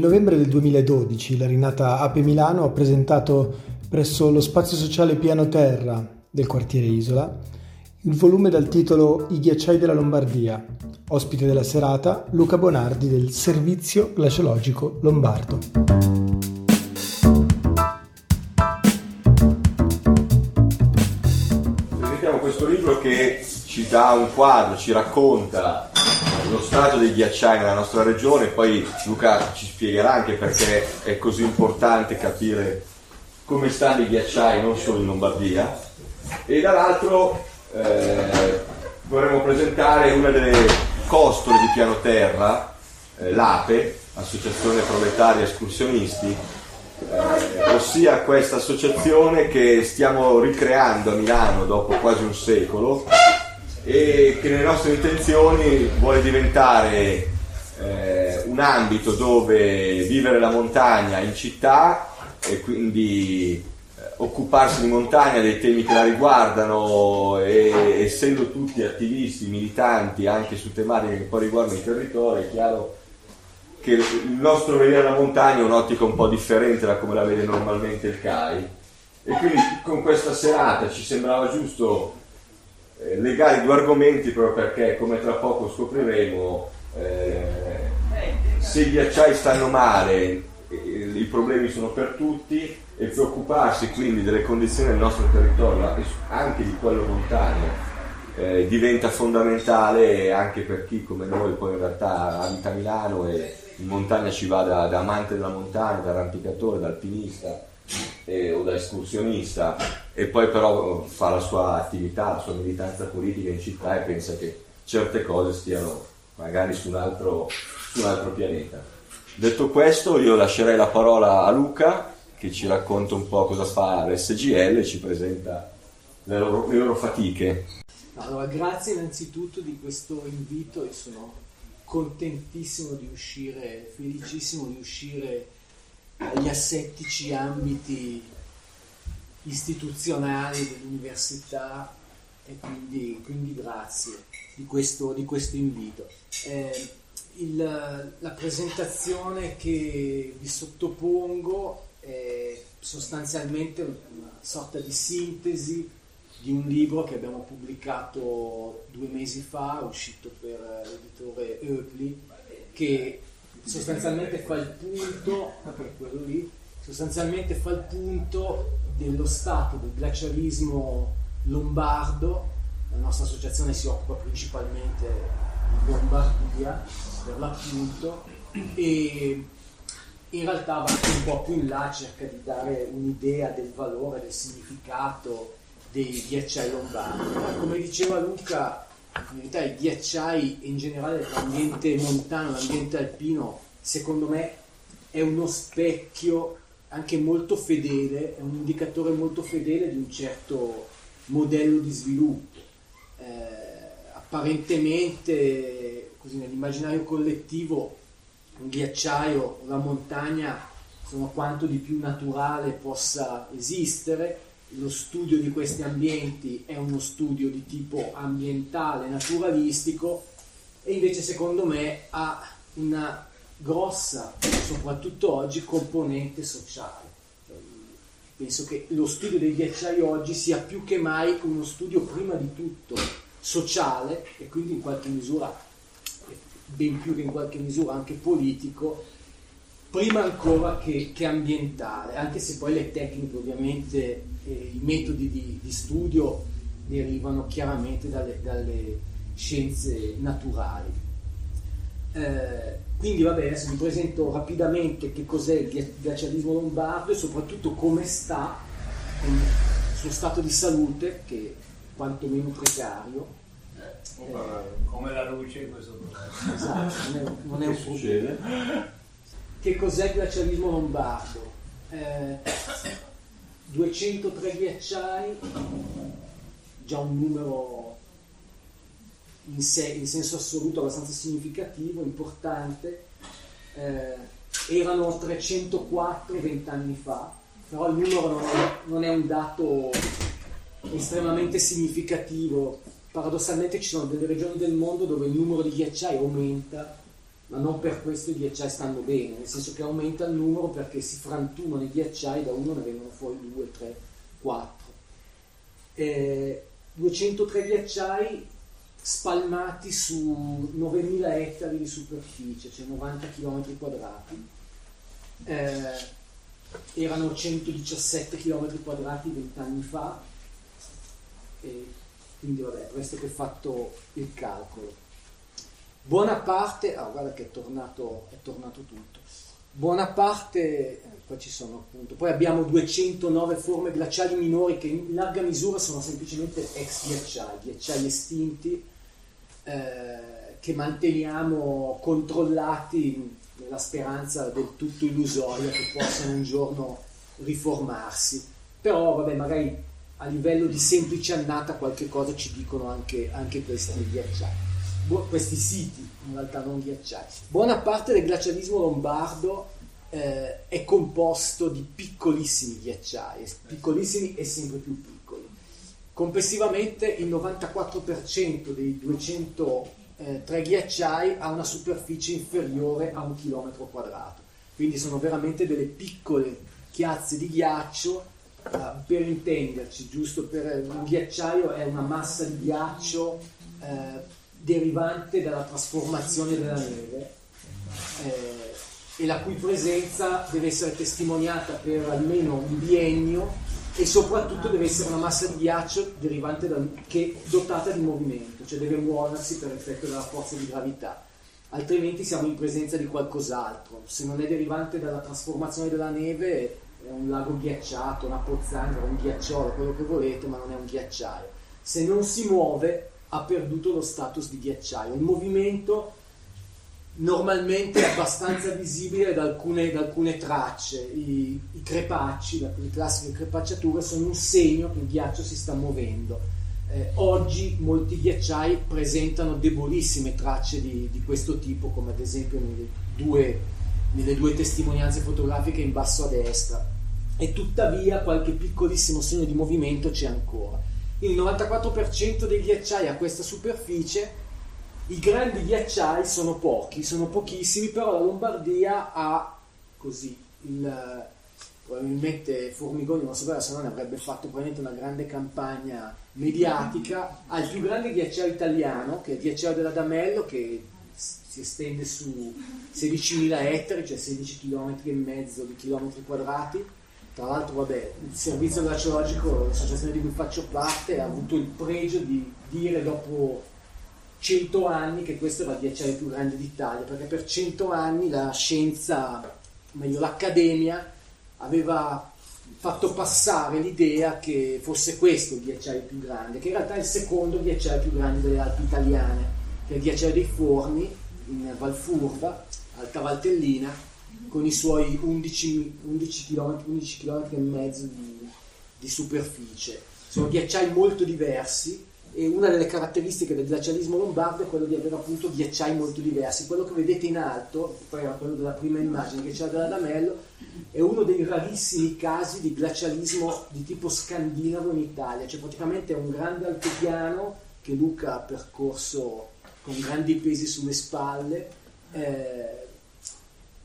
Nel novembre del 2012 la rinata Ape Milano ha presentato presso lo spazio sociale Piano Terra del quartiere Isola il volume dal titolo I ghiacciai della Lombardia. Ospite della serata Luca Bonardi del Servizio Glaciologico Lombardo. Questo libro che ci dà un quadro, ci racconta lo stato dei ghiacciai nella nostra regione, poi Luca ci spiegherà anche perché è così importante capire come stanno i ghiacciai non solo in Lombardia. E dall'altro eh, vorremmo presentare una delle costole di piano terra, eh, l'APE, Associazione Proletaria Escursionisti, eh, ossia questa associazione che stiamo ricreando a Milano dopo quasi un secolo e che nelle nostre intenzioni vuole diventare eh, un ambito dove vivere la montagna in città e quindi eh, occuparsi di montagna, dei temi che la riguardano e essendo tutti attivisti, militanti anche su tematiche che poi riguardano i territori, è chiaro che il nostro vedere la montagna è un'ottica un po' differente da come la vede normalmente il CAI. E quindi con questa serata ci sembrava giusto eh, legare due argomenti proprio perché, come tra poco scopriremo, eh, se i ghiacciai stanno male, eh, i problemi sono per tutti e preoccuparsi quindi delle condizioni del nostro territorio, anche di quello montano, eh, diventa fondamentale anche per chi come noi poi in realtà abita a Milano e in montagna ci va da, da amante della montagna, da arrampicatore, da alpinista eh, o da escursionista e poi però fa la sua attività, la sua militanza politica in città e pensa che certe cose stiano magari su un altro, su un altro pianeta. Detto questo io lascerei la parola a Luca che ci racconta un po' cosa fa l'SGL e ci presenta le loro, le loro fatiche. Allora, grazie innanzitutto di questo invito e sono contentissimo di uscire, felicissimo di uscire agli assettici ambiti istituzionali dell'università e quindi, quindi grazie di questo, di questo invito. Eh, il, la presentazione che vi sottopongo è sostanzialmente una sorta di sintesi di un libro che abbiamo pubblicato due mesi fa, uscito per l'editore Eupli, che sostanzialmente fa il punto, per quello lì, sostanzialmente fa il punto dello stato del glacialismo lombardo, la nostra associazione si occupa principalmente di Lombardia, per l'appunto, e in realtà va un po' più in là, cerca di dare un'idea del valore, del significato dei ghiacciai lombardi. Come diceva Luca, in realtà i ghiacciai in generale l'ambiente montano, l'ambiente alpino, secondo me è uno specchio anche molto fedele, è un indicatore molto fedele di un certo modello di sviluppo. Eh, apparentemente, così nell'immaginario collettivo, un ghiacciaio, la montagna sono quanto di più naturale possa esistere. Lo studio di questi ambienti è uno studio di tipo ambientale, naturalistico, e invece secondo me ha una grossa, soprattutto oggi, componente sociale. Penso che lo studio dei ghiacciai oggi sia più che mai uno studio prima di tutto sociale e quindi in qualche misura, ben più che in qualche misura anche politico, prima ancora che, che ambientale, anche se poi le tecniche ovviamente, eh, i metodi di, di, studio derivano chiaramente dalle, dalle scienze naturali. Eh, quindi va bene, adesso vi presento rapidamente che cos'è il glacialismo lombardo e soprattutto come sta il suo stato di salute, che è quantomeno precario. Eh, eh, come la luce in questo momento. Esatto, non è, non è un problema. Che cos'è il glacialismo lombardo? Eh, 203 ghiacciai, già un numero in, sé, in senso assoluto abbastanza significativo, importante, eh, erano 304 vent'anni fa, però il numero non è, non è un dato estremamente significativo. Paradossalmente ci sono delle regioni del mondo dove il numero di ghiacciai aumenta ma non per questo i ghiacciai stanno bene, nel senso che aumenta il numero perché si frantumano i ghiacciai, da uno ne vengono fuori due, tre, quattro. Eh, 203 ghiacciai spalmati su 9.000 ettari di superficie, cioè 90 km quadrati. Eh, erano 117 km quadrati vent'anni fa, e quindi vabbè, presto che ho fatto il calcolo. Buona parte, ah guarda che è tornato, è tornato tutto, buona parte, poi ci sono appunto, poi abbiamo 209 forme glaciali minori che in larga misura sono semplicemente ex ghiacciai, ghiacciai estinti eh, che manteniamo controllati nella speranza del tutto illusoria che possano un giorno riformarsi. Però, vabbè, magari a livello di semplice annata qualche cosa ci dicono anche, anche questi ghiacciai. questi siti, in realtà non ghiacciai. Buona parte del glacialismo lombardo eh, è composto di piccolissimi ghiacciai, piccolissimi e sempre più piccoli. Complessivamente il 94% dei 200 eh, ghiacciai ha una superficie inferiore a un chilometro quadrato. Quindi sono veramente delle piccole chiazze di ghiaccio. Eh, per intenderci, giusto per un ghiacciaio è una massa di ghiaccio eh, derivante dalla trasformazione della neve eh, e la cui presenza deve essere testimoniata per almeno un biennio e soprattutto deve essere una massa di ghiaccio derivante da, che dotata di movimento, cioè deve muoversi per effetto della forza di gravità, altrimenti siamo in presenza di qualcos'altro. Se non è derivante dalla trasformazione della neve è un lago ghiacciato, una pozzanghera, un ghiacciolo, quello che volete, ma non è un ghiacciaio. Se non si muove ha perduto lo status di ghiacciaio. Il movimento normalmente è abbastanza visibile da alcune, da alcune tracce. I, I, crepacci, le classiche crepacciature, sono un segno che il ghiaccio si sta muovendo. Eh, oggi molti ghiacciai presentano debolissime tracce di, di questo tipo, come ad esempio nelle due, nelle due testimonianze fotografiche in basso a destra, e tuttavia qualche piccolissimo segno di movimento c'è ancora. Il 94% dei ghiacciai a questa superficie i grandi ghiacciai sono pochi, sono pochissimi, però la Lombardia ha così il, probabilmente Formigoni non sapeva se non avrebbe fatto probabilmente una grande campagna mediatica ha il più grande ghiacciaio italiano che è il ghiacciaio della Damello che si estende su 16.000 ettari cioè 16 km e mezzo di chilometri quadrati tra l'altro vabbè il servizio glaciologico l'associazione di cui faccio parte ha avuto il pregio di dire dopo 100 anni che questo era il ghiacciaio più grande d'Italia, perché per 100 anni la scienza, meglio l'accademia, aveva fatto passare l'idea che fosse questo il ghiacciaio più grande, che in realtà è il secondo ghiacciaio più grande delle Alpi italiane, che è il ghiacciaio dei Forni in Valfurva, Alta Valtellina, con i suoi 11, 11 km, 11 km e mezzo di, di superficie. Sono ghiacciai molto diversi, e una delle caratteristiche del glacialismo lombardo è quello di avere appunto ghiacciai molto diversi. Quello che vedete in alto, poi era quello della prima immagine che c'era dell'Adamello, è uno dei rarissimi casi di glacialismo di tipo scandinavo in Italia, cioè praticamente è un grande altopiano che Luca ha percorso con grandi pesi sulle spalle, eh,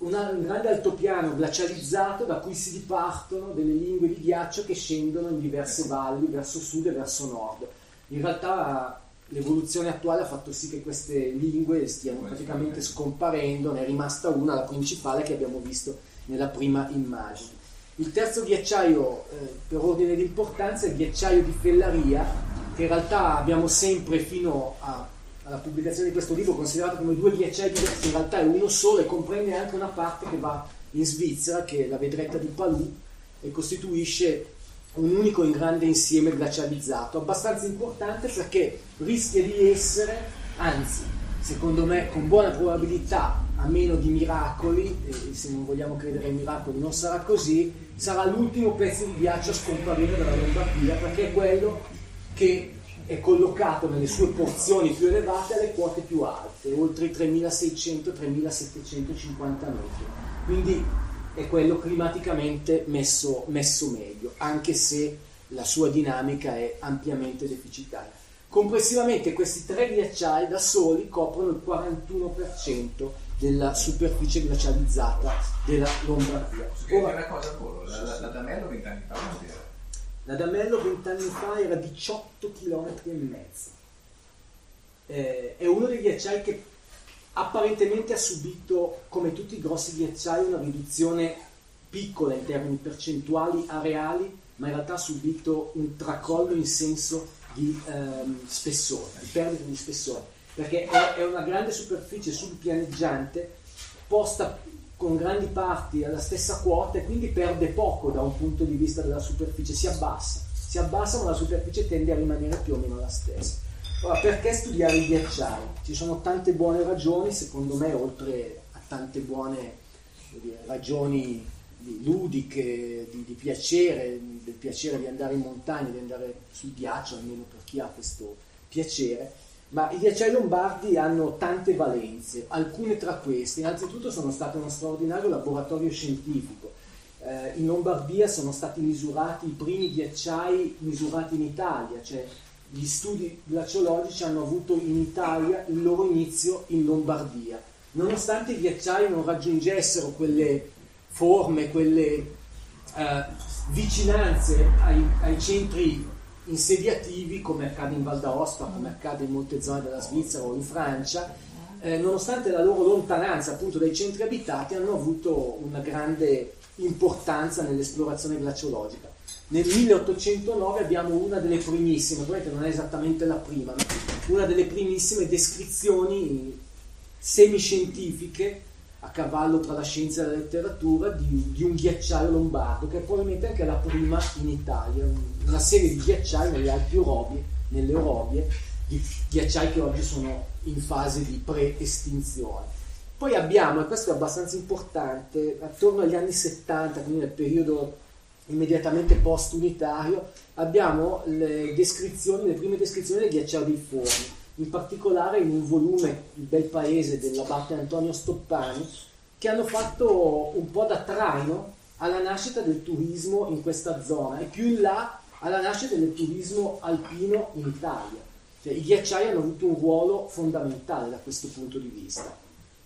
una, un grande altopiano glacializzato da cui si dipartono delle lingue di ghiaccio che scendono in diverse valli verso sud e verso nord in realtà l'evoluzione attuale ha fatto sì che queste lingue stiano praticamente scomparendo, ne è rimasta una, la principale che abbiamo visto nella prima immagine. Il terzo ghiacciaio eh, per ordine di importanza è il ghiacciaio di Fellaria, che in realtà abbiamo sempre fino a, alla pubblicazione di questo libro considerato come due diversi, in realtà è uno solo e comprende anche una parte che va in Svizzera, che è la vedretta di Palù, e costituisce un unico in grande insieme glacializzato, abbastanza importante perché rischia di essere, anzi, secondo me con buona probabilità, a meno di miracoli, e se non vogliamo credere ai miracoli non sarà così, sarà l'ultimo pezzo di ghiaccio a scomparire dalla Lombardia perché è quello che è collocato nelle sue porzioni più elevate alle quote più alte, oltre i 3600-3750 metri. Quindi è quello climaticamente messo, messo meglio, anche se la sua dinamica è ampiamente deficitaria. Complessivamente questi tre ghiacciai da soli coprono il 41% della superficie glacializzata della Lombardia. Ora, una cosa volo, la, la, la Damello vent'anni fa quanto era? La Damello vent'anni fa era 18 km e mezzo. Eh, è uno dei ghiacciai che apparentemente ha subito, come tutti i grossi ghiacciai, una riduzione piccola in termini percentuali areali, ma in realtà ha subito un tracollo in senso di ehm, spessore, di perdita di spessore perché è, una grande superficie subpianeggiante posta con grandi parti alla stessa quota e quindi perde poco da un punto di vista della superficie, si abbassa, si abbassa ma la superficie tende a rimanere più o meno la stessa. Ora, perché studiare i ghiacciai? Ci sono tante buone ragioni, secondo me, oltre a tante buone dire, ragioni ludiche, di, di, piacere, del piacere di andare in montagna, di andare sul ghiaccio, almeno per chi ha questo piacere ma i ghiacciai lombardi hanno tante valenze, alcune tra queste, innanzitutto sono state uno straordinario laboratorio scientifico. Eh, in Lombardia sono stati misurati i primi ghiacciai misurati in Italia, cioè gli studi glaciologici hanno avuto in Italia il loro inizio in Lombardia. Nonostante i ghiacciai non raggiungessero quelle forme, quelle eh, vicinanze ai, ai centri insediativi come accade in Val d'Aosta, come accade in molte zone della Svizzera o in Francia, eh, nonostante la loro lontananza appunto dai centri abitati, hanno avuto una grande importanza nell'esplorazione glaciologica. Nel 1809 abbiamo una delle primissime, ovviamente non è esattamente la prima, ma una delle primissime descrizioni semiscientifiche a cavallo tra la scienza e la letteratura di, di, un ghiacciaio lombardo, che è probabilmente anche la prima in Italia, una serie di ghiacciai nelle Alpi Orobie, nelle Orobie, di ghiacciai che oggi sono in fase di pre-estinzione. Poi abbiamo, e questo è abbastanza importante, attorno agli anni 70, quindi nel periodo immediatamente post-unitario, abbiamo le descrizioni, le prime descrizioni del ghiacciaio dei forni in particolare in un volume Il bel paese dell'abate Antonio Stoppani, che hanno fatto un po' da traino alla nascita del turismo in questa zona e più in là alla nascita del turismo alpino in Italia. Cioè, I ghiacciai hanno avuto un ruolo fondamentale da questo punto di vista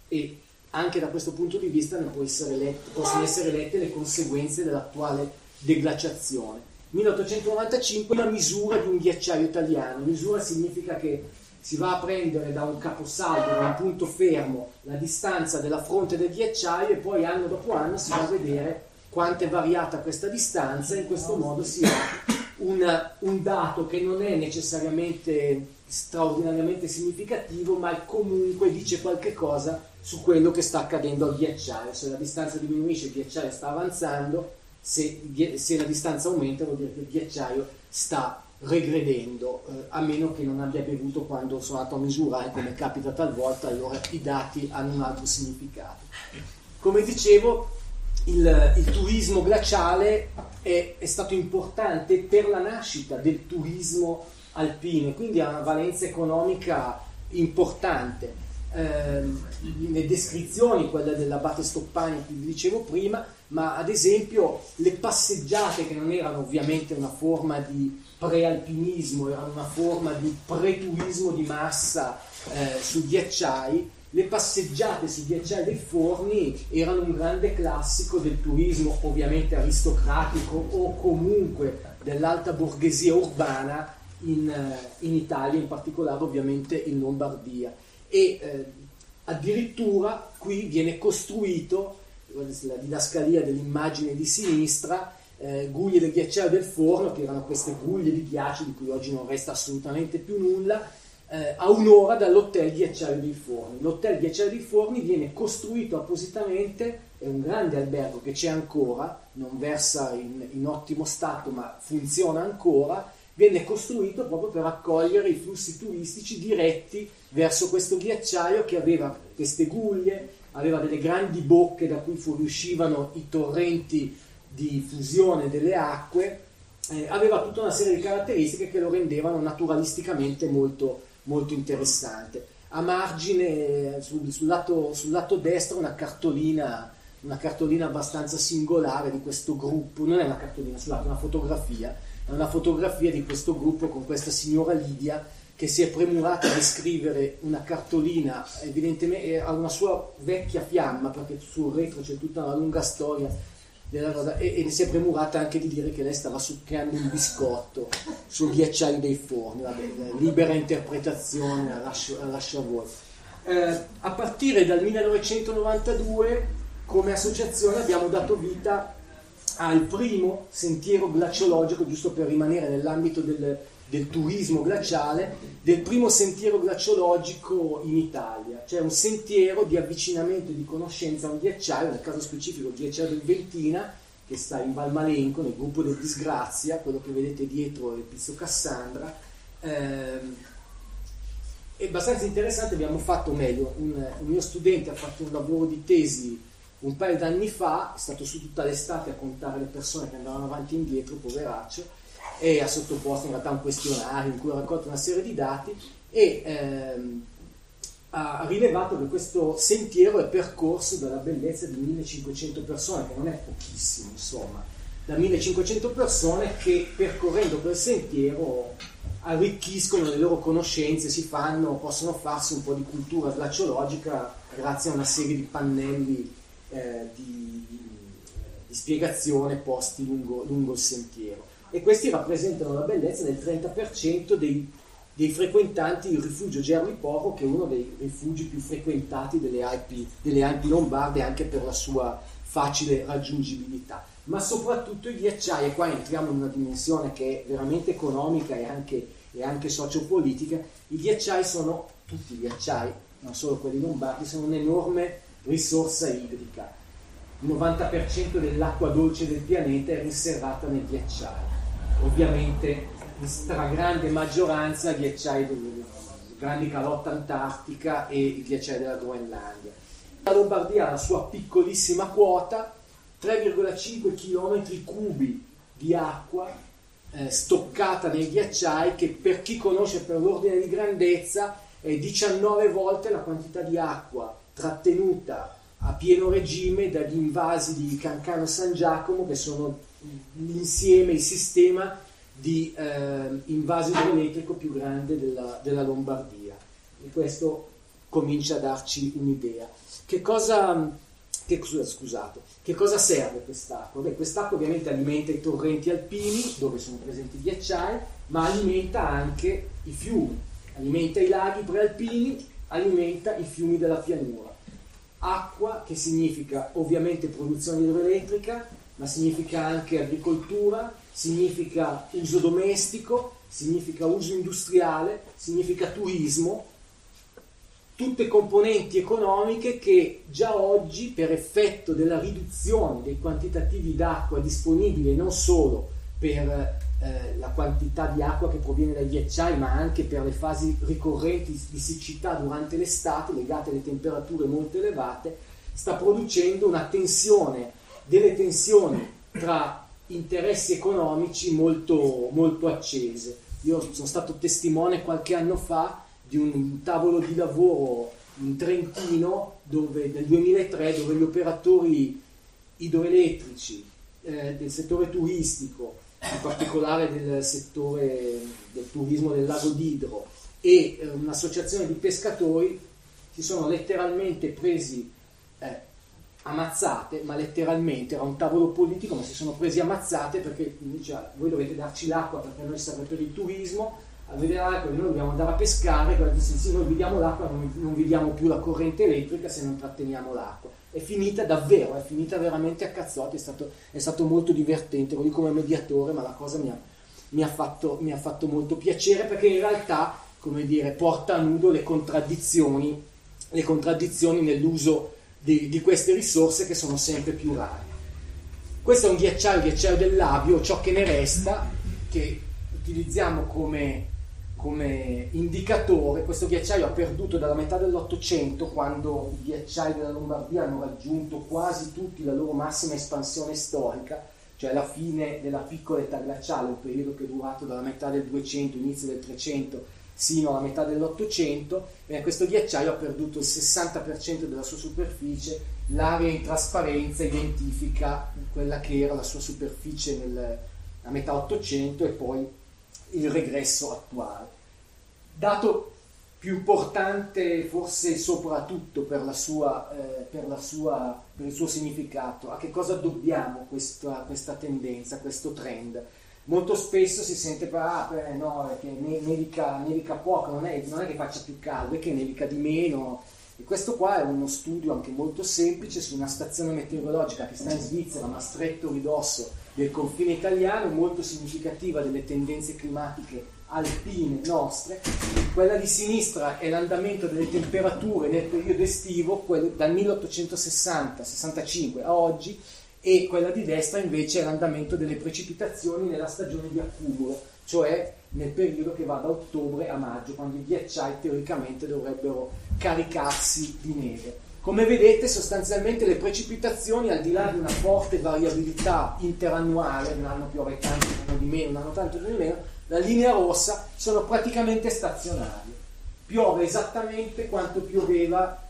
e anche da questo punto di vista essere letto, possono essere lette le conseguenze dell'attuale deglaciazione. 1895 la misura di un ghiacciaio italiano. Misura significa che si va a prendere da un caposaldo, da un punto fermo, la distanza della fronte del ghiacciaio e poi anno dopo anno si va a vedere quanto è variata questa distanza in questo modo si ha un, un dato che non è necessariamente straordinariamente significativo, ma comunque dice qualche cosa su quello che sta accadendo al ghiacciaio. Se la distanza diminuisce, il ghiacciaio sta avanzando, se, se la distanza aumenta, vuol dire che il ghiacciaio sta regredendo, eh, a meno che non abbia bevuto quando sono andato a misurare, come capita talvolta, allora i dati hanno un altro significato. Come dicevo, il, il turismo glaciale è, è, stato importante per la nascita del turismo alpino, quindi ha una valenza economica importante. Eh, le descrizioni, quella dell'abate Stoppani che vi dicevo prima, ma ad esempio le passeggiate che non erano ovviamente una forma di prealpinismo, era una forma di preturismo di massa eh, su ghiacciai, le passeggiate sui ghiacciai dei forni erano un grande classico del turismo ovviamente aristocratico o comunque dell'alta borghesia urbana in, eh, in Italia, in particolare ovviamente in Lombardia. E eh, addirittura qui viene costruito, la didascalia dell'immagine di sinistra, eh, guglie del ghiacciaio del forno, che erano queste guglie di ghiaccio di cui oggi non resta assolutamente più nulla, eh, a un'ora dall'hotel Ghiacciaio dei Forni. L'hotel Ghiacciaio dei Forni viene costruito appositamente, è un grande albergo che c'è ancora, non versa in, in ottimo stato ma funziona ancora, venne costruito proprio per accogliere i flussi turistici diretti verso questo ghiacciaio che aveva queste guglie, aveva delle grandi bocche da cui fuoriuscivano i torrenti di fusione delle acque, eh, aveva tutta una serie di caratteristiche che lo rendevano naturalisticamente molto, molto interessante. A margine, sul, sul, lato, sul lato, destro, una cartolina, una cartolina abbastanza singolare di questo gruppo, non è una cartolina, scusate, una fotografia, è una fotografia di questo gruppo con questa signora Lidia che si è premurata di scrivere una cartolina, evidentemente ha una sua vecchia fiamma, perché sul retro c'è tutta una lunga storia della cosa, e, e si è premurata anche di dire che lei stava succhiando un biscotto sul ghiacciaio dei forni, vabbè, libera interpretazione, la lascio, la lascio a voi. Eh, a partire dal 1992 come associazione abbiamo dato vita al primo sentiero glaciologico, giusto per rimanere nell'ambito del, del turismo glaciale, del primo sentiero glaciologico in Italia, cioè un sentiero di avvicinamento e di conoscenza a un ghiacciaio, nel caso specifico il ghiacciaio del Ventina, che sta in Valmalenco, nel gruppo del Disgrazia, quello che vedete dietro è il Pizzo Cassandra. Eh, è abbastanza interessante, abbiamo fatto meglio, un, un mio studente ha fatto un lavoro di tesi un paio d'anni fa, è stato su tutta l'estate a contare le persone che andavano avanti e indietro, poveraccio, e ha sottoposto in realtà un questionario in cui ha raccolto una serie di dati e ehm, ha rilevato che questo sentiero è percorso dalla bellezza di 1500 persone, che non è pochissimo, insomma, da 1500 persone che percorrendo quel sentiero arricchiscono le loro conoscenze, si fanno, possono farsi un po' di cultura glaciologica grazie a una serie di pannelli eh, di, di, spiegazione posti lungo, lungo il sentiero e questi rappresentano la bellezza del 30% dei, dei frequentanti il rifugio Germi Poco, che è uno dei rifugi più frequentati delle Alpi, delle Alpi Lombarde anche per la sua facile raggiungibilità. Ma soprattutto i ghiacciai, e qua entriamo in una dimensione che è veramente economica e anche, e anche sociopolitica, i ghiacciai sono, tutti i ghiacciai, non solo quelli lombardi, sono un'enorme risorsa idrica. Il 90% dell'acqua dolce del pianeta è riservata nei ghiacciai ovviamente in stragrande maggioranza ghiacciai delle grandi calotte antartica e i ghiacciai della Groenlandia. La Lombardia ha la sua piccolissima quota, 3,5 km cubi di acqua eh, stoccata nei ghiacciai che per chi conosce per l'ordine di grandezza è 19 volte la quantità di acqua trattenuta a pieno regime dagli invasi di Cancano San Giacomo che sono l'insieme, il sistema di eh, invaso idroelettrico più grande della, della, Lombardia. E questo comincia a darci un'idea. Che cosa, che, scusate, che cosa serve quest'acqua? Beh, quest'acqua ovviamente alimenta i torrenti alpini, dove sono presenti i ghiacciai, ma alimenta anche i fiumi, alimenta i laghi prealpini, alimenta i fiumi della pianura. Acqua che significa ovviamente produzione idroelettrica, ma significa anche agricoltura, significa uso domestico, significa uso industriale, significa turismo, tutte componenti economiche che già oggi per effetto della riduzione dei quantitativi d'acqua disponibili non solo per eh, la quantità di acqua che proviene dai ghiacciai, ma anche per le fasi ricorrenti di siccità durante l'estate legate alle temperature molto elevate, sta producendo una tensione delle tensioni tra interessi economici molto, molto accese. Io sono stato testimone qualche anno fa di un tavolo di lavoro in Trentino dove, nel 2003 dove gli operatori idroelettrici eh, del settore turistico, in particolare del settore del turismo del lago d'Idro e eh, un'associazione di pescatori si sono letteralmente presi ammazzate, ma letteralmente era un tavolo politico, ma si sono presi ammazzate perché diceva voi dovete darci l'acqua perché noi serve per il turismo, a vedere l'acqua noi dobbiamo andare a pescare, se, se noi vi diamo l'acqua non, non vi diamo più la corrente elettrica se non tratteniamo l'acqua. È finita davvero, è finita veramente a cazzotti, è stato, è stato molto divertente, lo come mediatore, ma la cosa mi ha, mi ha, fatto, mi ha fatto molto piacere perché in realtà, come dire, porta a nudo le contraddizioni, le contraddizioni nell'uso di, di queste risorse che sono sempre più rare. Questo è un ghiacciaio, il ghiacciaio del labio, ciò che ne resta, che utilizziamo come, come indicatore. Questo ghiacciaio ha perduto dalla metà dell'Ottocento, quando i ghiacciai della Lombardia hanno raggiunto quasi tutti la loro massima espansione storica, cioè la fine della piccola età glaciale, un periodo che è durato dalla metà del 200, inizio del 300 sino alla metà dell'Ottocento, questo ghiacciaio ha perduto il 60% della sua superficie, l'area in trasparenza identifica quella che era la sua superficie nel, a metà Ottocento e poi il regresso attuale. dato più importante forse soprattutto per, sua, eh, per, sua, per, il suo significato, a che cosa dobbiamo questa, questa tendenza, questo trend? Molto spesso si sente ah, beh, no, che nevica, nevica poco, non è, non è che faccia più caldo, è che nevica di meno, e questo qua è uno studio anche molto semplice su una stazione meteorologica che sta in Svizzera, ma stretto ridosso del confine italiano, molto significativa delle tendenze climatiche alpine nostre. Quella di sinistra è l'andamento delle temperature nel periodo estivo, dal 1860-65 a oggi, e quella di destra invece è l'andamento delle precipitazioni nella stagione di accumulo, cioè nel periodo che va da ottobre a maggio, quando i ghiacciai teoricamente dovrebbero caricarsi di neve. Come vedete sostanzialmente le precipitazioni al di là di una forte variabilità interannuale, un anno piove tanto, un anno di meno, un anno tanto di meno, la linea rossa sono praticamente stazionarie. Piove esattamente quanto pioveva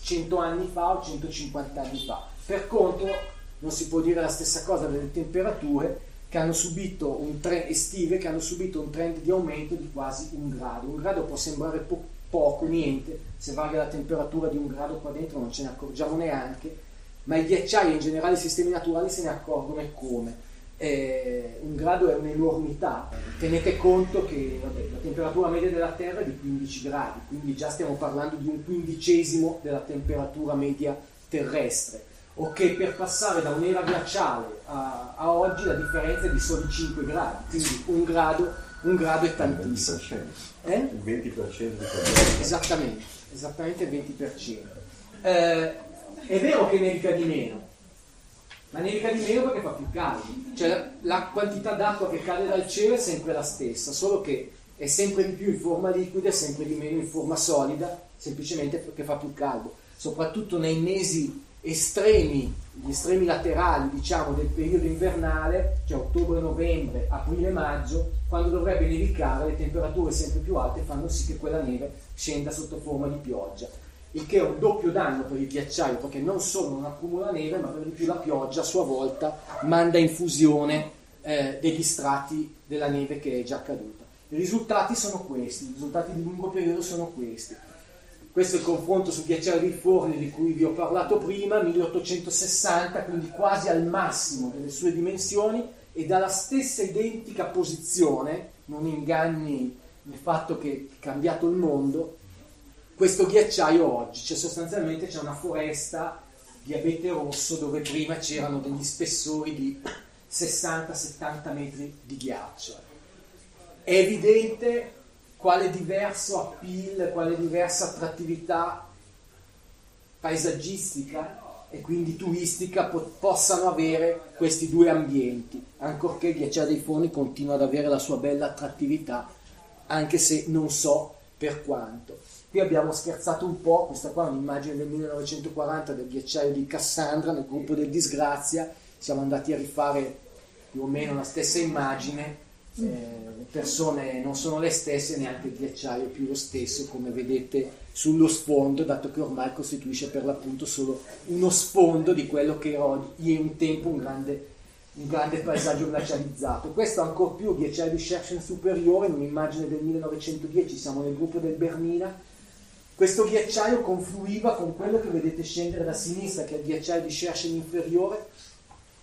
100 anni fa o 150 anni fa. Per contro non si può dire la stessa cosa delle temperature che hanno subito un trend estive che hanno subito un trend di aumento di quasi un grado. Un grado può sembrare po- poco, niente, se varia la temperatura di un grado qua dentro non ce ne accorgiamo neanche, ma i ghiacciai in generale i sistemi naturali se ne accorgono e come. Eh, un grado è un'enormità, tenete conto che vabbè, la temperatura media della Terra è di 15 gradi, quindi già stiamo parlando di un quindicesimo della temperatura media terrestre o che per passare da un'era glaciale a, a, oggi la differenza è di soli 5 gradi, quindi un grado, un grado è tantissimo. Il 20%, eh? il 20% di quello. Esattamente, esattamente il 20%. Eh, è vero che nevica di meno, ma nevica di meno perché fa più caldo, cioè la, la quantità d'acqua che cade dal cielo è sempre la stessa, solo che è sempre di più in forma liquida e sempre di meno in forma solida, semplicemente perché fa più caldo, soprattutto nei mesi estremi, gli estremi laterali diciamo, del periodo invernale, cioè ottobre, novembre, aprile, maggio, quando dovrebbe nevicare le temperature sempre più alte fanno sì che quella neve scenda sotto forma di pioggia. Il che è un doppio danno per il ghiacciaio, perché non solo non accumula neve, ma per di più la pioggia a sua volta manda in fusione eh, degli strati della neve che è già caduta. I risultati sono questi, i risultati di lungo periodo sono questi questo è il confronto ghiacciaio dei forni di cui vi ho parlato prima, 1860, quindi quasi al massimo delle sue dimensioni e dalla stessa identica posizione, non inganni il fatto che è cambiato il mondo, questo ghiacciaio oggi, cioè sostanzialmente c'è una foresta di abete rosso dove prima c'erano degli spessori di 60-70 metri di ghiaccio. È evidente quale diverso appeal, quale diversa attrattività paesaggistica e quindi turistica po- possano avere questi due ambienti, ancorché Ghiacciaio dei Forni continua ad avere la sua bella attrattività, anche se non so per quanto. Qui abbiamo scherzato un po', questa qua è un'immagine del 1940 del ghiacciaio di Cassandra nel gruppo del Disgrazia, siamo andati a rifare più o meno la stessa immagine eh, le persone non sono le stesse, neanche il ghiacciaio è più lo stesso, come vedete sullo sfondo, dato che ormai costituisce per l'appunto solo uno sfondo di quello che era un tempo un grande, un grande paesaggio glacializzato. Questo ancora più, ghiacciaio di Scherchen superiore, in un'immagine del 1910, siamo nel gruppo del Bernina, questo ghiacciaio confluiva con quello che vedete scendere da sinistra, che è il ghiacciaio di Scherchen inferiore,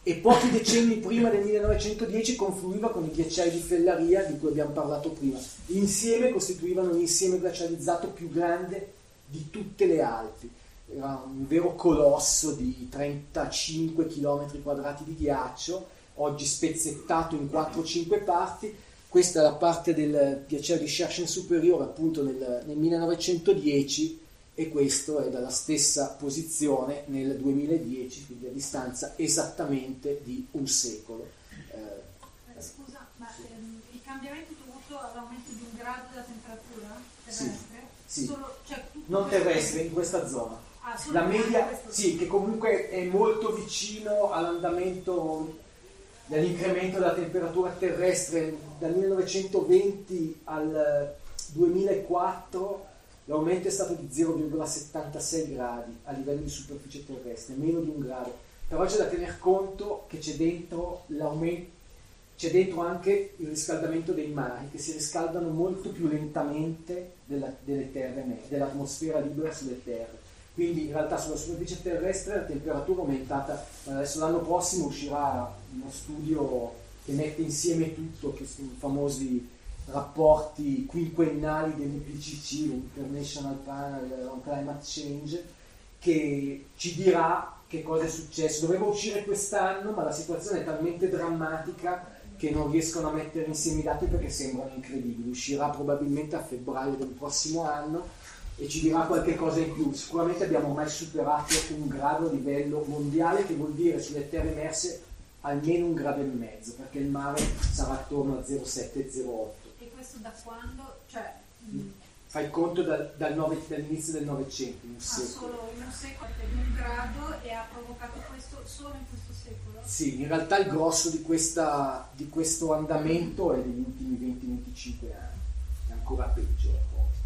e pochi decenni prima del 1910 confluiva con i ghiacciai di Fellaria di cui abbiamo parlato prima. Insieme costituivano l'insieme glacializzato più grande di tutte le Alpi. Era un vero colosso di 35 km quadrati di ghiaccio, oggi spezzettato in 4-5 parti. Questa è la parte del ghiacciaio di Scherchen superiore appunto nel, nel 1910 e questo è dalla stessa posizione nel 2010, quindi a distanza esattamente di un secolo. Eh, Scusa, ma ehm, il cambiamento dovuto all'aumento di un grado della temperatura terrestre? Sì, sì. Solo, cioè, non terrestre, in questa zona. Ah, la media, sì, che comunque è molto vicino all'andamento dell'incremento della temperatura terrestre dal 1920 al 2004 L'aumento è stato di 0,76 gradi a livello di superficie terrestre, meno di un grado. Però c'è da tener conto che c'è dentro c'è dentro anche il riscaldamento dei mari che si riscaldano molto più lentamente della, delle terre, dell'atmosfera libera sulle terre. Quindi in realtà sulla superficie terrestre la temperatura è aumentata, adesso l'anno prossimo uscirà uno studio che mette insieme tutto, che sono i famosi rapporti quinquennali dell'IPCC, l'International Panel on Climate Change, che ci dirà che cosa è successo. Doveva uscire quest'anno, ma la situazione è talmente drammatica che non riescono a mettere insieme i dati perché sembrano incredibili. Uscirà probabilmente a febbraio del prossimo anno e ci dirà qualche cosa in più. Sicuramente abbiamo ormai superato un grado a livello mondiale, che vuol dire sulle terre emerse almeno un grado e mezzo, perché il mare sarà attorno a 0,7-0,8. Questo da quando? Cioè, Fai conto dal, dal nove, dall'inizio del Novecento, un ha secolo. solo un secolo di un grado e ha provocato questo solo in questo secolo? Sì, in realtà il grosso di, questa, di questo andamento è degli ultimi 20-25 anni, è ancora peggio la cosa.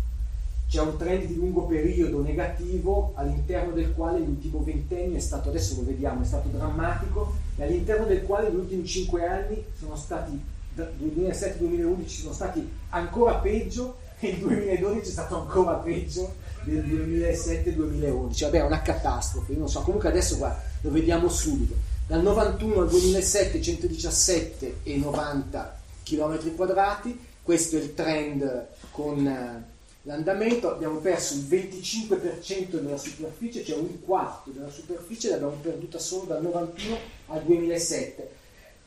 C'è un trend di lungo periodo negativo all'interno del quale l'ultimo ventennio è stato, adesso lo vediamo, è stato drammatico e all'interno del quale gli ultimi 5 anni sono stati, 2007-2011 sono stati ancora peggio e il 2012 è stato ancora peggio del 2007-2011. Vabbè, è una catastrofe, io non so, comunque adesso guarda, lo vediamo subito. Dal 91 al 2007 117 e 90 km quadrati, questo è il trend con eh, l'andamento, abbiamo perso il 25% della superficie, cioè un quarto della superficie l'abbiamo perduta solo dal 91 al 2007.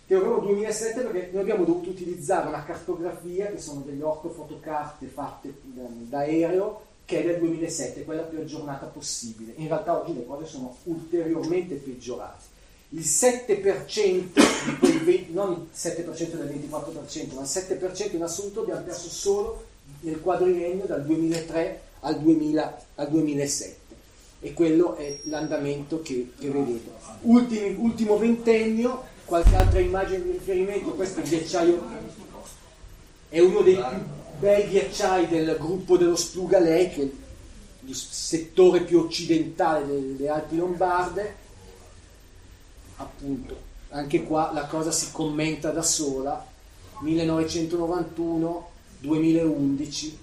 Teorema 2007 perché noi abbiamo dovuto utilizzare una cartografia che sono delle ortofotocarte fatte da, da aereo che è del 2007, quella più aggiornata possibile. In realtà oggi le cose sono ulteriormente peggiorate. Il 7% di quei 20, non il 7% del 24%, ma il 7% in assoluto abbiamo perso solo nel quadriennio dal 2003 al, 2000, al 2007 e quello è l'andamento che, che vedete. Ultimi- ultimo ventennio, qualche altra immagine di riferimento, questo è il ghiacciaio, è uno dei più bei ghiacciai del gruppo dello Splugalei, che è il settore più occidentale delle, delle Alpi Lombarde, appunto, anche qua la cosa si commenta da sola, 1991, 2011,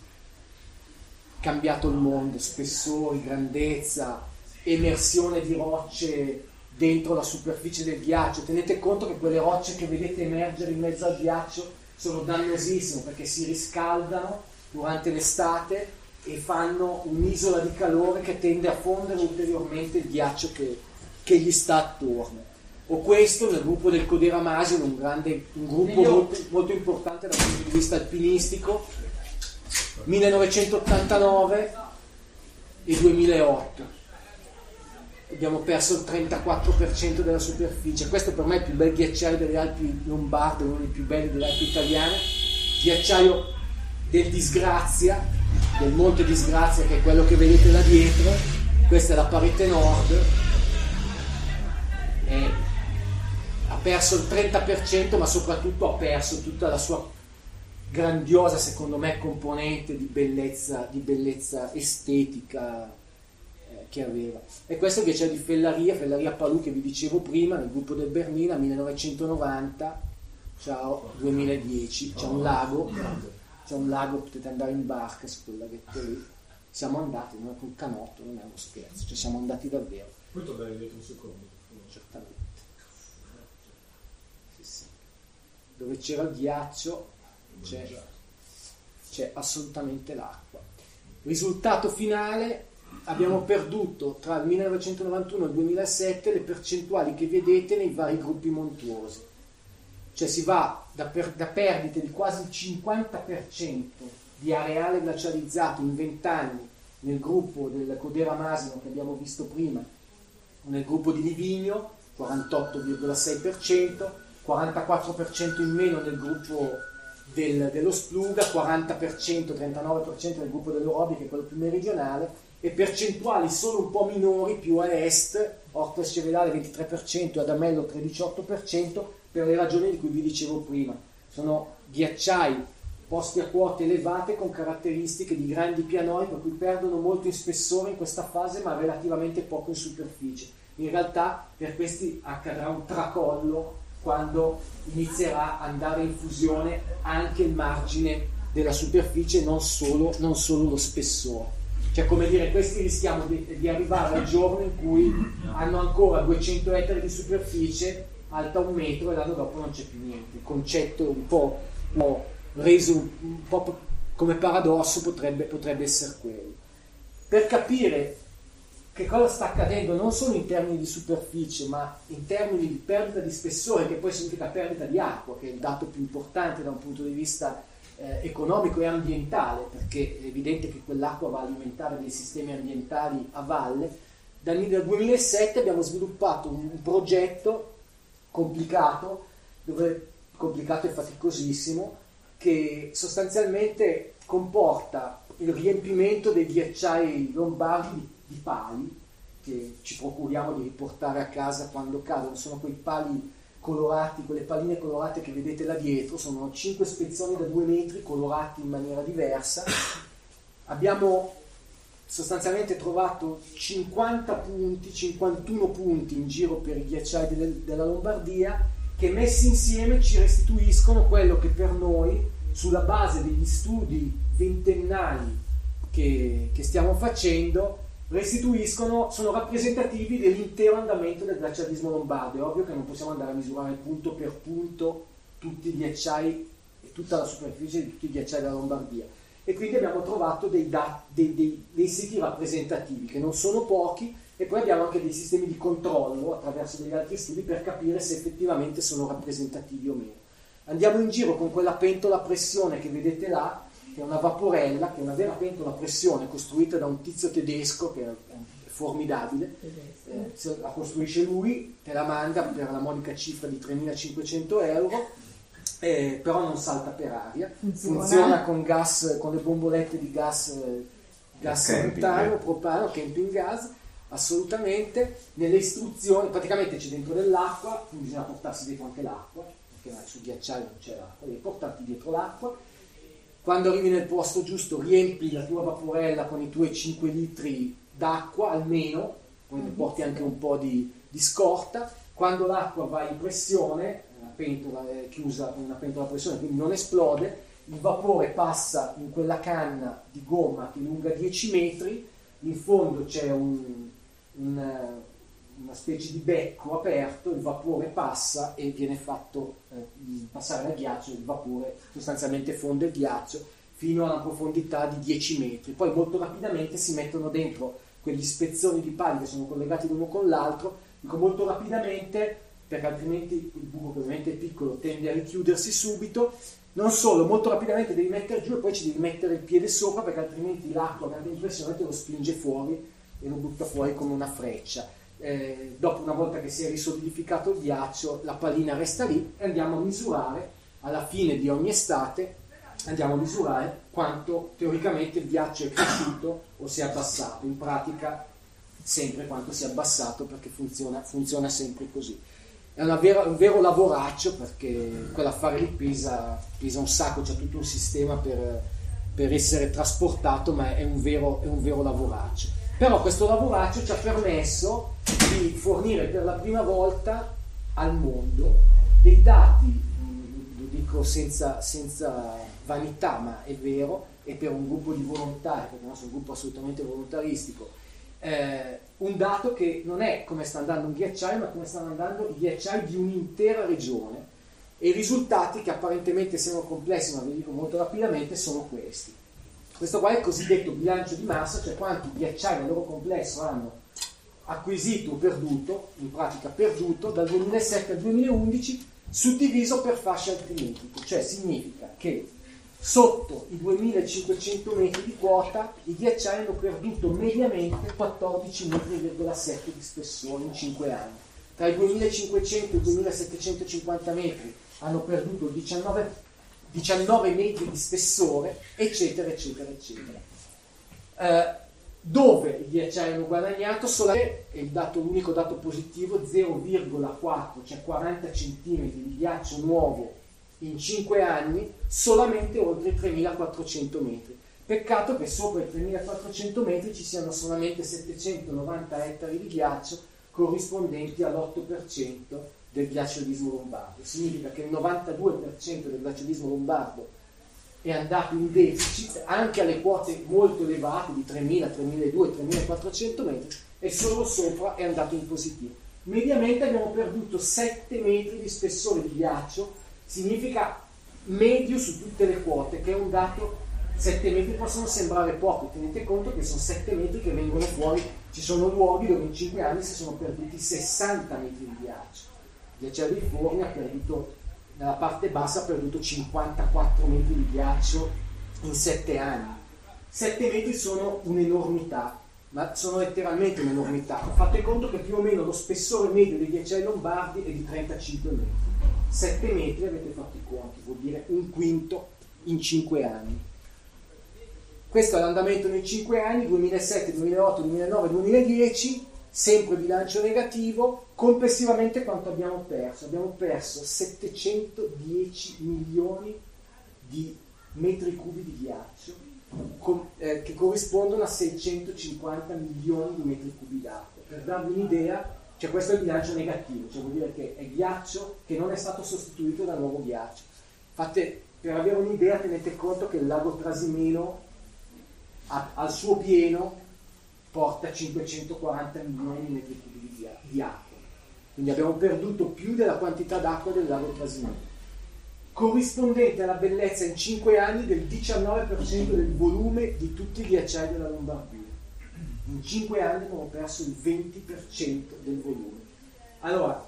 cambiato il mondo, spessori, grandezza, emersione di rocce dentro la superficie del ghiaccio. Tenete conto che quelle rocce che vedete emergere in mezzo al ghiaccio sono dannosissime perché si riscaldano durante l'estate e fanno un'isola di calore che tende a fondere ulteriormente il ghiaccio che, che gli sta attorno. O questo nel gruppo del Codera Masino, un, grande, un gruppo molto, molto importante dal punto di vista alpinistico, 1989 e 2008 abbiamo perso il 34% della superficie. Questo per me è il più bel ghiacciaio delle Alpi Lombarde uno dei più belli delle Alpi italiane. Ghiacciaio del Disgrazia del Monte Disgrazia che è quello che vedete là dietro. Questa è la parete nord. E ha perso il 30% ma soprattutto ha perso tutta la sua grandiosa secondo me componente di bellezza, di bellezza estetica che aveva e questo che c'è di Fellaria Fellaria Palù che vi dicevo prima nel gruppo del Bernina 1990 ciao 2010 c'è un lago c'è un lago potete andare in barca su quel laghetto lì siamo andati non è un canotto non è uno scherzo cioè siamo andati davvero Puoi tornare dietro un secondo? certamente Sì, sì. dove c'era il ghiaccio c'è, c'è assolutamente l'acqua. Risultato finale, abbiamo perduto tra il 1991 e il 2007 le percentuali che vedete nei vari gruppi montuosi. Cioè si va da, per- da perdite di quasi il 50% di areale glacializzato in 20 anni nel gruppo del Codera Masino che abbiamo visto prima, nel gruppo di Livigno 48,6%, 44% in meno nel gruppo del- dello Spluga, 40%, 39% nel gruppo dell'Orobi che è quello più meridionale e percentuali solo un po' minori più a est, Orto Scevedale 23% e Adamello 13,8% per le ragioni di cui vi dicevo prima. Sono ghiacciai posti a quote elevate con caratteristiche di grandi pianori per cui perdono molto in spessore in questa fase ma relativamente poco in superficie. In realtà per questi accadrà un tracollo quando inizierà ad andare in fusione anche il margine della superficie, non solo, non solo lo spessore. Cioè, come dire, questi rischiamo di, di, arrivare al giorno in cui hanno ancora 200 ettari di superficie alta un metro e l'anno dopo non c'è più niente. Il concetto un po', un po reso un po' come paradosso potrebbe, potrebbe essere quello. Per capire che cosa sta accadendo non solo in termini di superficie, ma in termini di perdita di spessore, che poi significa perdita di acqua, che è il dato più importante da un punto di vista eh, economico e ambientale, perché è evidente che quell'acqua va a alimentare dei sistemi ambientali a valle. Dal 2007 abbiamo sviluppato un, progetto complicato, dove, complicato e faticosissimo, che sostanzialmente comporta il riempimento dei ghiacciai lombardi di, di pali che ci procuriamo di riportare a casa quando cadono. Sono quei pali colorati, quelle palline colorate che vedete là dietro, sono 5 spezzoni da 2 metri colorati in maniera diversa. Abbiamo sostanzialmente trovato 50 punti, 51 punti in giro per i ghiacciai delle, della Lombardia che messi insieme ci restituiscono quello che per noi, sulla base degli studi ventennali che, che stiamo facendo, restituiscono, sono rappresentativi dell'intero andamento del glacialismo lombardo. È ovvio che non possiamo andare a misurare punto per punto tutti i ghiacciai e tutta la superficie di tutti i ghiacciai della Lombardia. E quindi abbiamo trovato dei, dat- dei, dei, dei siti rappresentativi che non sono pochi e poi abbiamo anche dei sistemi di controllo attraverso degli altri studi per capire se effettivamente sono rappresentativi o meno. Andiamo in giro con quella pentola a pressione che vedete là, che è una vaporella, che è una vera pentola a pressione costruita da un tizio tedesco che è formidabile, eh, la costruisce lui, te la manda per la modica cifra di 3.500 euro, eh, però non salta per aria, funziona, funziona con, gas, con le bombolette di gas, eh, gas butano, propano, camping gas, assolutamente nelle istruzioni praticamente c'è dentro dell'acqua quindi bisogna portarsi dietro anche l'acqua perché sul ghiacciaio non c'è l'acqua devi portarti dietro l'acqua quando arrivi nel posto giusto riempi la tua vaporella con i tuoi 5 litri d'acqua almeno poi ti porti anche un po' di, di scorta. Quando l'acqua va in pressione la pentola è chiusa con una pentola a pressione quindi non esplode il vapore passa in quella canna di gomma che è lunga 10 metri in fondo c'è un, una, una specie di becco aperto, il vapore passa e viene fatto eh, passare al ghiaccio, il vapore sostanzialmente fonde il ghiaccio fino a una profondità di 10 metri. Poi molto rapidamente si mettono dentro quegli spezzoni di pali che sono collegati l'uno con l'altro, dico molto rapidamente perché altrimenti il buco che ovviamente è piccolo tende a richiudersi subito. Non solo, molto rapidamente devi mettere giù e poi ci devi mettere il piede sopra perché altrimenti l'acqua a grande impressione te lo spinge fuori e lo butta fuori come una freccia. Eh, dopo una volta che si è risolidificato il ghiaccio, la pallina resta lì e andiamo a misurare alla fine di ogni estate andiamo a misurare quanto teoricamente il ghiaccio è cresciuto o si è abbassato. In pratica sempre quanto si è abbassato perché funziona, funziona sempre così. È vera, un vero lavoraccio perché quell'affare lì pesa, pesa un sacco, c'è tutto un sistema per, per essere trasportato, ma è un vero, è un vero lavoraccio. Però questo lavoraccio ci ha permesso di fornire per la prima volta al mondo dei dati, lo dico senza, senza vanità, ma è vero, e per un gruppo di volontari, perché il nostro è un gruppo assolutamente volontaristico, eh, un dato che non è come sta andando un ghiacciaio, ma come stanno andando i ghiacciai di un'intera regione. E i risultati, che apparentemente sembrano complessi, ma vi dico molto rapidamente, sono questi. Questo qua è il cosiddetto bilancio di massa, cioè quanti ghiacciai nel loro complesso hanno acquisito o perduto, in pratica perduto, dal 2007 al 2011, suddiviso per fasce altimetriche, cioè significa che sotto i 2500 metri di quota i ghiacciai hanno perduto mediamente 14,7 metri di spessore in 5 anni. Tra i 2500 e i 2750 metri hanno perduto 19 19 metri di spessore, eccetera, eccetera, eccetera. Eh, dove ghiacciai hanno guadagnato solamente, dato, l'unico dato positivo, 0,4, cioè 40 cm di ghiaccio nuovo in 5 anni, solamente oltre i 3400 metri. Peccato che sopra i 3400 metri ci siano solamente 790 ettari di ghiaccio corrispondenti all'8% del glacialismo lombardo. Significa che il 92% del glacialismo lombardo è andato in deficit anche alle quote molto elevate di 3.000, 3.200, 3.400 metri e solo sopra è andato in positivo. Mediamente abbiamo perduto 7 metri di spessore di ghiaccio, significa medio su tutte le quote, che è un dato 7 metri possono sembrare poco, tenete conto che sono 7 metri che vengono fuori, ci sono luoghi dove in 5 anni si sono perduti 60 metri di ghiaccio. Il ghiacciaio di Forni ha perduto, nella parte bassa ha perduto 54 metri di ghiaccio in 7 anni. 7 metri sono un'enormità, ma sono letteralmente un'enormità. Fate conto che più o meno lo spessore medio dei ghiacciai lombardi è di 35 metri. 7 metri, avete fatto i conti, vuol dire un quinto in 5 anni. Questo è l'andamento nei 5 anni, 2007, 2008, 2009, 2010, sempre bilancio negativo, complessivamente quanto abbiamo perso? Abbiamo perso 710 milioni di metri cubi di ghiaccio, com, eh, che corrispondono a 650 milioni di metri cubi d'acqua. Per darvi un'idea, cioè questo è il bilancio negativo, cioè vuol dire che è ghiaccio che non è stato sostituito da nuovo ghiaccio. Fate, per avere un'idea tenete conto che il lago Trasimeno a, al suo pieno porta 540 milioni di metri cubi di, di acqua. Quindi abbiamo perduto più della quantità d'acqua del lago Trasimeno, corrispondente alla bellezza in 5 anni del 19% del volume di tutti i ghiacciai della Lombardia. In 5 anni abbiamo perso il 20% del volume. Allora,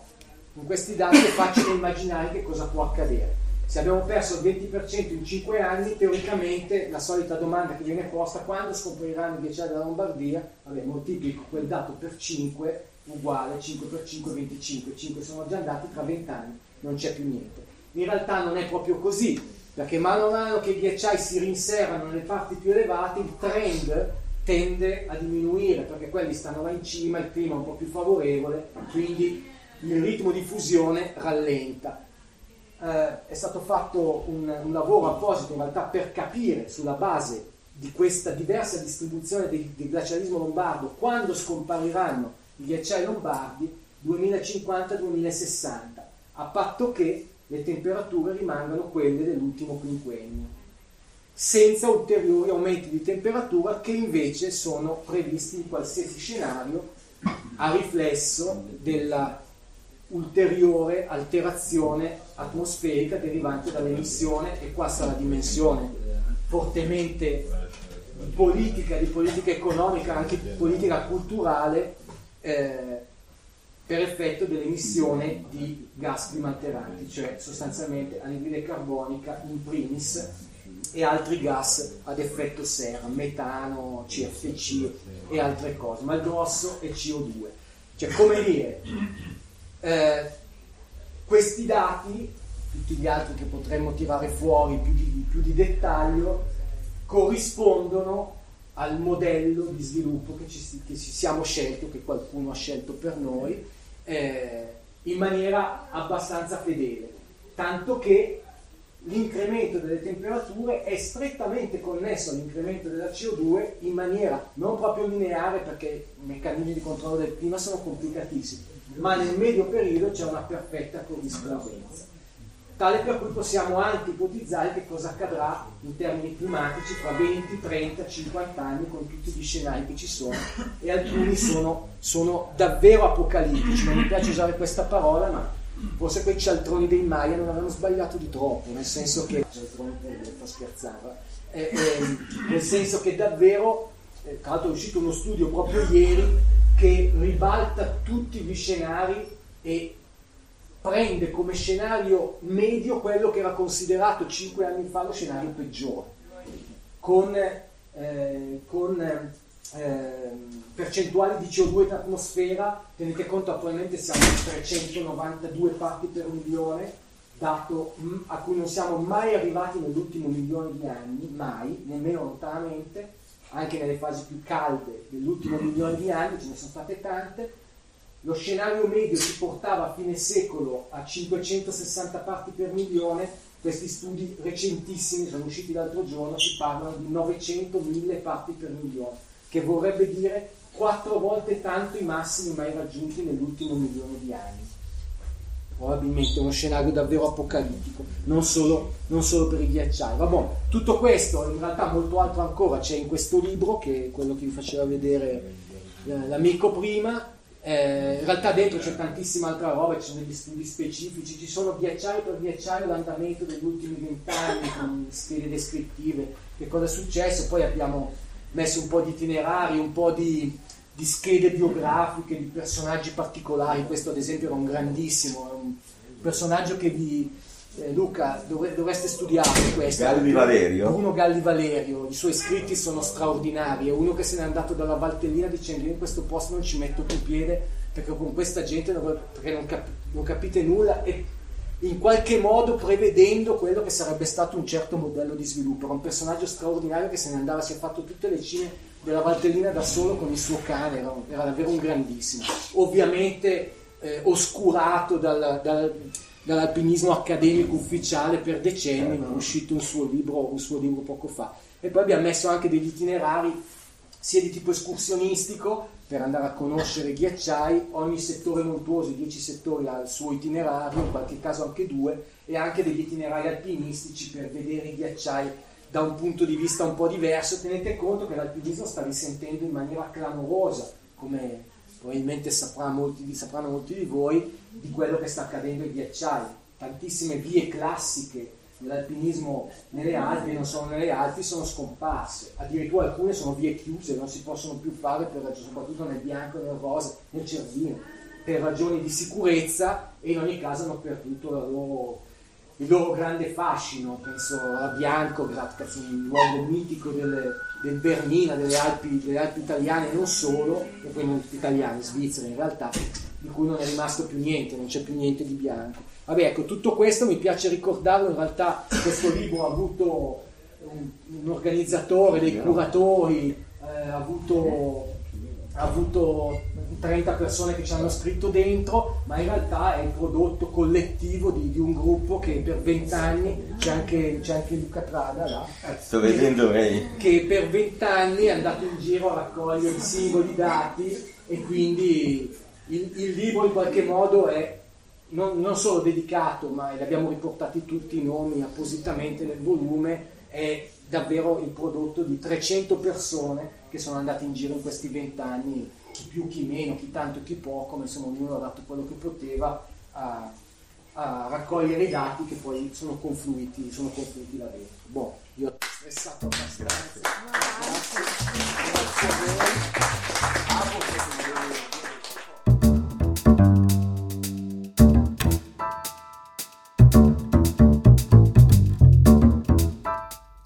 con questi dati è facile immaginare che cosa può accadere se abbiamo perso il 20% in 5 anni, teoricamente la solita domanda che viene posta, quando scompariranno i ghiacciai della Lombardia? Vabbè, moltiplico quel dato per 5, uguale 5 per 5, 25. 5 sono già andati, tra 20 anni non c'è più niente. In realtà non è proprio così, perché mano a mano che i ghiacciai si rinserrano nelle parti più elevate, il trend tende a diminuire, perché quelli stanno là in cima, il clima è un po' più favorevole, quindi il ritmo di fusione rallenta eh, è stato fatto un, un, lavoro apposito in realtà per capire sulla base di questa diversa distribuzione del, del glacialismo lombardo quando scompariranno i ghiacciai lombardi 2050-2060, a patto che le temperature rimangano quelle dell'ultimo quinquennio, senza ulteriori aumenti di temperatura che invece sono previsti in qualsiasi scenario a riflesso della ulteriore alterazione atmosferica derivante dall'emissione e qua sta la dimensione fortemente politica, di politica economica, anche politica culturale eh, per effetto dell'emissione di gas climalteranti, cioè sostanzialmente anidride carbonica in primis e altri gas ad effetto serra, metano, CFC e altre cose, ma il grosso è CO2. Cioè, come dire, eh, questi dati, tutti gli altri che potremmo tirare fuori più di, più di dettaglio, corrispondono al modello di sviluppo che ci, che ci, siamo scelti o che qualcuno ha scelto per noi eh, in maniera abbastanza fedele, tanto che l'incremento delle temperature è strettamente connesso all'incremento della CO2 in maniera non proprio lineare perché i meccanismi di controllo del clima sono complicatissimi, ma nel medio periodo c'è una perfetta corrispondenza. Tale per cui possiamo anche ipotizzare che cosa accadrà in termini climatici fra 20, 30, 50 anni con tutti gli scenari che ci sono e alcuni sono, sono davvero apocalittici, non mi piace usare questa parola, ma forse quei cialtroni dei Maya non avevano sbagliato di troppo, nel senso che fa scherzare, eh, eh, nel senso che davvero, eh, tra l'altro è uscito uno studio proprio ieri che ribalta tutti gli scenari e prende come scenario medio quello che era considerato cinque anni fa lo scenario peggiore, con, eh, con eh, percentuali di CO2 in atmosfera, tenete conto attualmente siamo a 392 parti per milione, dato mm, a cui non siamo mai arrivati nell'ultimo milione di anni, mai, nemmeno lontanamente, anche nelle fasi più calde dell'ultimo milione di anni, ce ne sono state tante, lo scenario medio ci portava a fine secolo a 560 parti per milione, questi studi recentissimi sono usciti l'altro giorno, si parlano di 900.000 parti per milione, che vorrebbe dire quattro volte tanto i massimi mai raggiunti nell'ultimo milione di anni. Probabilmente uno scenario davvero apocalittico, non solo, non solo per i ghiacciai. Vabbè, tutto questo, in realtà molto altro ancora, c'è in questo libro, che è quello che vi faceva vedere eh, l'amico prima, eh, in realtà dentro c'è tantissima altra roba, ci sono degli studi specifici, ci sono ghiacciaio per ghiacciaio l'andamento degli ultimi vent'anni con schede descrittive, che cosa è successo, poi abbiamo messo un po' di itinerari, un po' di, di schede biografiche di personaggi particolari, questo ad esempio era un grandissimo, un personaggio che vi, eh, Luca, dovre, dovreste studiare questo. Galli Valerio. Bruno Galli Valerio, i suoi scritti sono straordinari, è uno che se n'è andato dalla Valtellina dicendo io in questo posto non ci metto più piede perché con questa gente non, non, cap, non capite nulla e in qualche modo prevedendo quello che sarebbe stato un certo modello di sviluppo. Era un personaggio straordinario che se ne andava, si è fatto tutte le cime della Valtellina da solo con il suo cane, era, era davvero un grandissimo. Ovviamente eh, oscurato dal, dal dall'alpinismo accademico ufficiale per decenni, ma è uscito un suo libro, un suo libro poco fa. E poi abbiamo messo anche degli itinerari sia di tipo escursionistico per andare a conoscere i ghiacciai, ogni settore montuoso, i dieci settori ha il suo itinerario, in qualche caso anche due, e anche degli itinerari alpinistici per vedere i ghiacciai da un punto di vista un po' diverso. Tenete conto che l'alpinismo sta risentendo in maniera clamorosa, come probabilmente sapranno molti, sapranno molti di voi, di quello che sta accadendo ai ghiacciai. Tantissime vie classiche dell'alpinismo nelle Alpi, non sono nelle Alpi, sono scomparse. Addirittura alcune sono vie chiuse, non si possono più fare, per, soprattutto nel bianco, nel rosa, nel cervino, per ragioni di sicurezza e in ogni caso hanno perduto loro, il loro grande fascino. Penso a Bianco, è un luogo mitico delle, del Bernina, delle Alpi, delle Alpi italiane, non solo, e poi non italiane, svizzere in realtà, di cui non è rimasto più niente, non c'è più niente di bianco. Vabbè, ecco, tutto questo mi piace ricordarlo, in realtà questo libro ha avuto un, un organizzatore, dei curatori, eh, ha avuto, ha avuto 30 persone che ci hanno scritto dentro, ma in realtà è il prodotto collettivo di, di un gruppo che per vent'anni, c'è anche, c'è anche Luca Trada là, sto vedendo lei, che per vent'anni è andato in giro a raccogliere i singoli dati e quindi il, il libro in qualche modo è non, non, solo dedicato, ma li abbiamo riportati tutti i nomi appositamente nel volume, è davvero il prodotto di 300 persone che sono andate in giro in questi vent'anni chi più, chi meno, chi tanto, chi poco, ma insomma ognuno ha dato quello che poteva a, a raccogliere i dati che poi sono confluiti, sono confluiti là dentro. Boh, io ho stressato abbastanza. Grazie. Grazie a voi.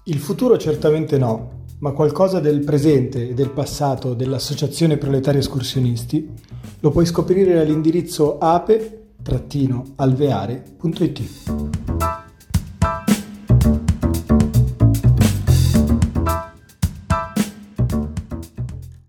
Il futuro certamente no, ma qualcosa del presente e del passato dell'Associazione Proletaria Escursionisti lo puoi scoprire all'indirizzo ape-alveare.it.